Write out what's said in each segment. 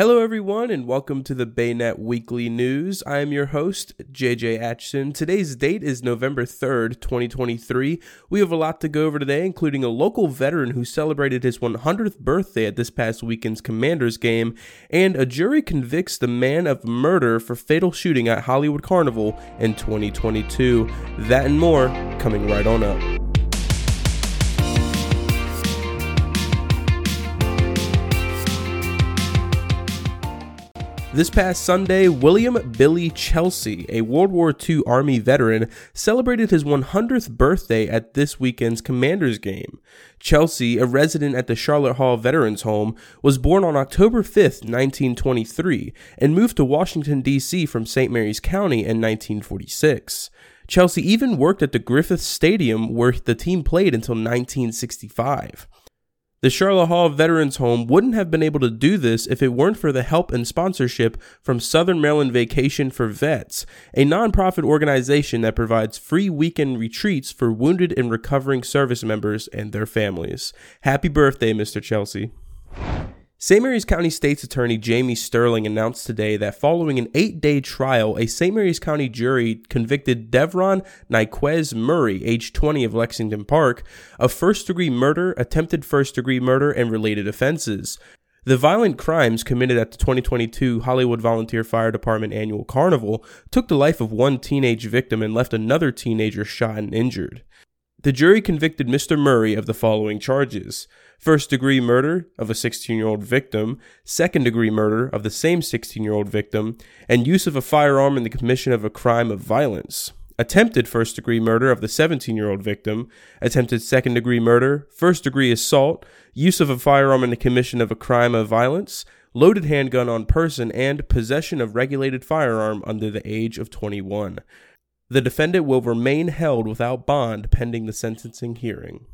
Hello, everyone, and welcome to the Baynet Weekly News. I am your host, JJ Atchison. Today's date is November 3rd, 2023. We have a lot to go over today, including a local veteran who celebrated his 100th birthday at this past weekend's Commanders game, and a jury convicts the man of murder for fatal shooting at Hollywood Carnival in 2022. That and more coming right on up. This past Sunday, William Billy Chelsea, a World War II Army veteran, celebrated his 100th birthday at this weekend's Commanders game. Chelsea, a resident at the Charlotte Hall Veterans Home, was born on October 5, 1923, and moved to Washington, D.C. from St. Mary's County in 1946. Chelsea even worked at the Griffith Stadium where the team played until 1965. The Charlotte Hall Veterans Home wouldn't have been able to do this if it weren't for the help and sponsorship from Southern Maryland Vacation for Vets, a nonprofit organization that provides free weekend retreats for wounded and recovering service members and their families. Happy birthday, Mr. Chelsea. St. Mary's County State's Attorney Jamie Sterling announced today that following an eight day trial, a St. Mary's County jury convicted Devron Nyquez Murray, age 20 of Lexington Park, of first degree murder, attempted first degree murder, and related offenses. The violent crimes committed at the 2022 Hollywood Volunteer Fire Department annual carnival took the life of one teenage victim and left another teenager shot and injured. The jury convicted Mr. Murray of the following charges first degree murder of a 16 year old victim, second degree murder of the same 16 year old victim, and use of a firearm in the commission of a crime of violence. Attempted first degree murder of the 17 year old victim, attempted second degree murder, first degree assault, use of a firearm in the commission of a crime of violence, loaded handgun on person, and possession of regulated firearm under the age of 21. The defendant will remain held without bond pending the sentencing hearing.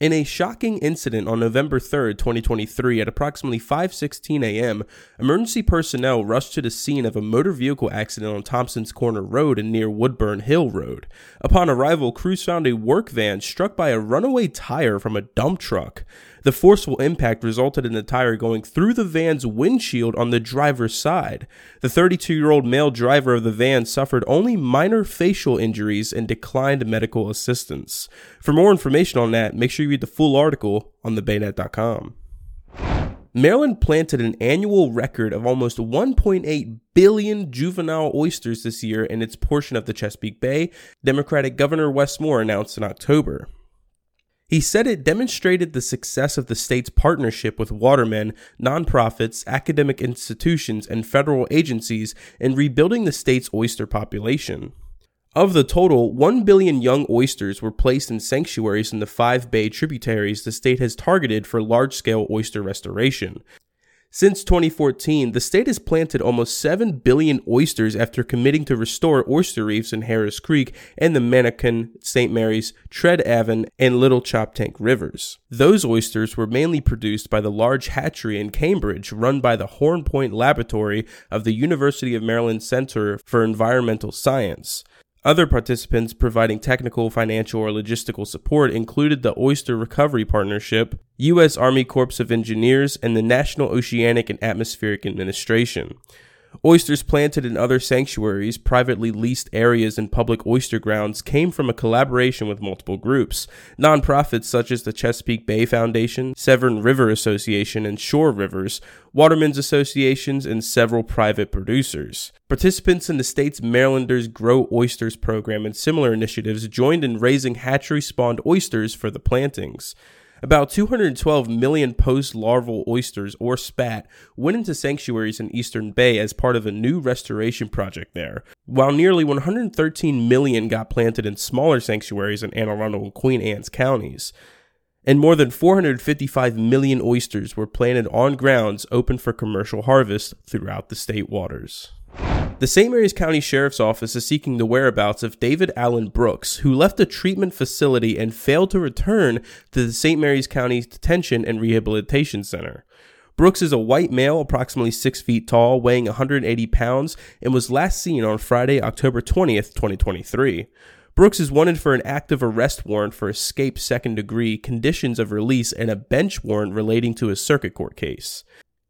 In a shocking incident on November 3, 2023, at approximately 5:16 a.m., emergency personnel rushed to the scene of a motor vehicle accident on Thompson's Corner Road and near Woodburn Hill Road. Upon arrival, crews found a work van struck by a runaway tire from a dump truck. The forceful impact resulted in the tire going through the van's windshield on the driver's side. The 32 year old male driver of the van suffered only minor facial injuries and declined medical assistance. For more information on that, make sure you read the full article on thebaynet.com. Maryland planted an annual record of almost 1.8 billion juvenile oysters this year in its portion of the Chesapeake Bay, Democratic Governor Wes Moore announced in October. He said it demonstrated the success of the state's partnership with watermen, nonprofits, academic institutions, and federal agencies in rebuilding the state's oyster population. Of the total, 1 billion young oysters were placed in sanctuaries in the five bay tributaries the state has targeted for large scale oyster restoration. Since 2014, the state has planted almost 7 billion oysters after committing to restore oyster reefs in Harris Creek and the Manokin, St. Mary's, Tred Avon, and Little Choptank rivers. Those oysters were mainly produced by the large hatchery in Cambridge run by the Horn Point Laboratory of the University of Maryland Center for Environmental Science. Other participants providing technical, financial, or logistical support included the Oyster Recovery Partnership, U.S. Army Corps of Engineers, and the National Oceanic and Atmospheric Administration. Oysters planted in other sanctuaries, privately leased areas, and public oyster grounds came from a collaboration with multiple groups. Nonprofits such as the Chesapeake Bay Foundation, Severn River Association, and Shore Rivers, watermen's associations, and several private producers. Participants in the state's Marylanders Grow Oysters program and similar initiatives joined in raising hatchery spawned oysters for the plantings. About 212 million post larval oysters, or spat, went into sanctuaries in Eastern Bay as part of a new restoration project there, while nearly 113 million got planted in smaller sanctuaries in Anne Arundel and Queen Anne's counties. And more than 455 million oysters were planted on grounds open for commercial harvest throughout the state waters. The St. Mary's County Sheriff's Office is seeking the whereabouts of David Allen Brooks, who left a treatment facility and failed to return to the St. Mary's County Detention and Rehabilitation Center. Brooks is a white male, approximately 6 feet tall, weighing 180 pounds, and was last seen on Friday, October 20th, 2023. Brooks is wanted for an active arrest warrant for escape second degree, conditions of release, and a bench warrant relating to a circuit court case.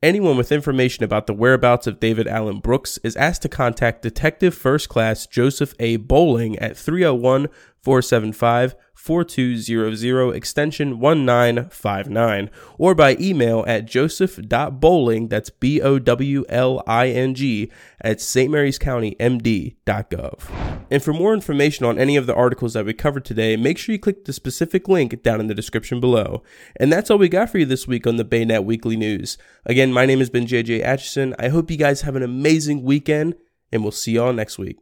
Anyone with information about the whereabouts of David Allen Brooks is asked to contact Detective First Class Joseph A. Bowling at 301 475 4200 extension 1959 or by email at joseph.bowling that's B O W L I N G at St. Mary's County MD.gov. And for more information on any of the articles that we covered today, make sure you click the specific link down in the description below. And that's all we got for you this week on the Baynet Weekly News. Again, my name has been JJ Atchison. I hope you guys have an amazing weekend and we'll see y'all next week.